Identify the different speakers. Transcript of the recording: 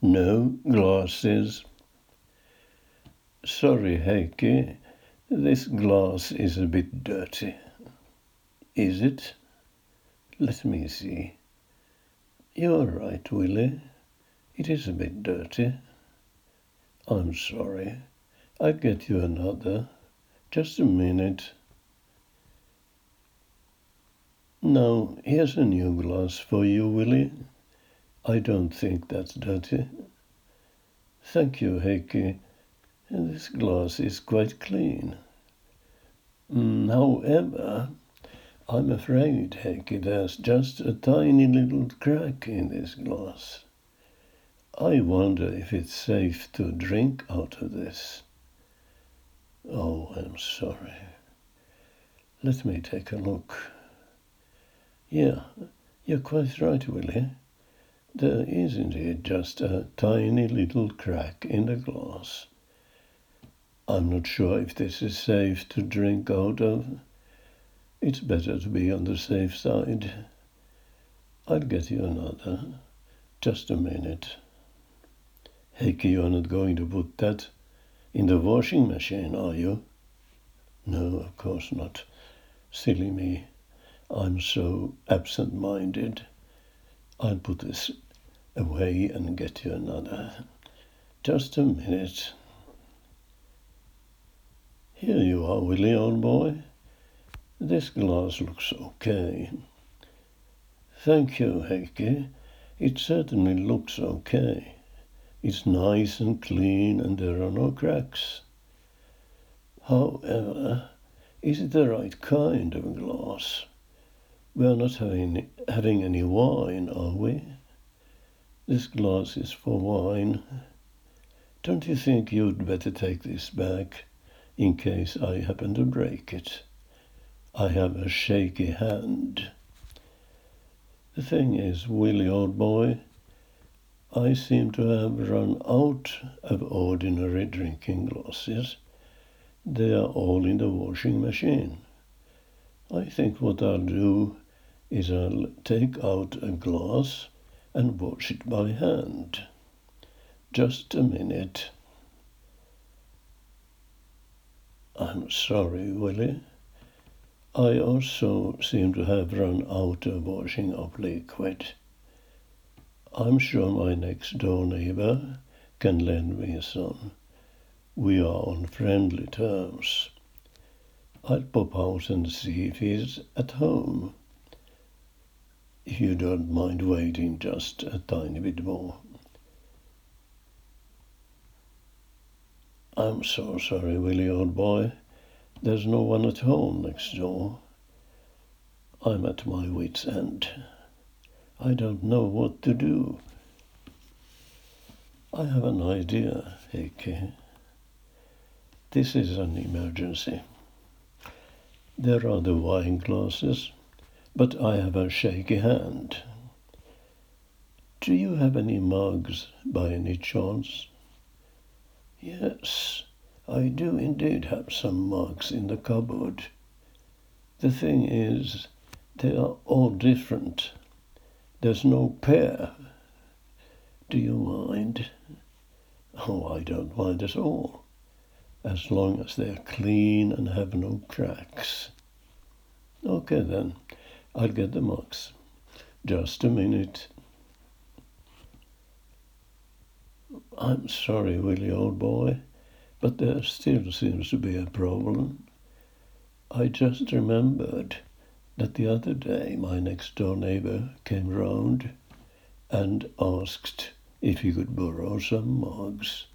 Speaker 1: No glasses. Sorry, Heikki. This glass is a bit dirty. Is it? Let me see. You're right, Willie. It is a bit dirty. I'm sorry. I'll get you another. Just a minute. Now, here's a new glass for you, Willie. I don't think that's dirty. Thank you, Heikki. This glass is quite clean. However, I'm afraid, Heikki, there's just a tiny little crack in this glass. I wonder if it's safe to drink out of this. Oh, I'm sorry. Let me take a look. Yeah, you're quite right, Willie. There is indeed just a tiny little crack in the glass. I'm not sure if this is safe to drink out of. It's better to be on the safe side. I'll get you another. Just a minute. Heikki, you're not going to put that in the washing machine, are you? No, of course not. Silly me. I'm so absent minded. I'll put this away and get you another. Just a minute. Here you are, Willie, old boy. This glass looks okay. Thank you, Heikki. It certainly looks okay. It's nice and clean and there are no cracks. However, is it the right kind of glass? We are not having, having any wine, are we? This glass is for wine. Don't you think you'd better take this back in case I happen to break it? I have a shaky hand. The thing is, Willie, old boy, I seem to have run out of ordinary drinking glasses. They are all in the washing machine. I think what I'll do is I'll take out a glass and wash it by hand. Just a minute. I'm sorry, Willie. I also seem to have run out of washing up liquid. I'm sure my next door neighbor can lend me some. We are on friendly terms. I'll pop out and see if he's at home. If you don't mind waiting just a tiny bit more. I'm so sorry, Willie, old boy. There's no one at home next door. I'm at my wits' end. I don't know what to do. I have an idea, Heikki. This is an emergency. There are the wine glasses, but I have a shaky hand. Do you have any mugs by any chance? Yes, I do indeed have some mugs in the cupboard. The thing is, they are all different. There's no pair. Do you mind? Oh, I don't mind at all, as long as they're clean and have no cracks. Okay then, I'll get the mugs. Just a minute. I'm sorry, Willie, old boy but there still seems to be a problem. I just remembered that the other day my next door neighbor came round and asked if he could borrow some mugs.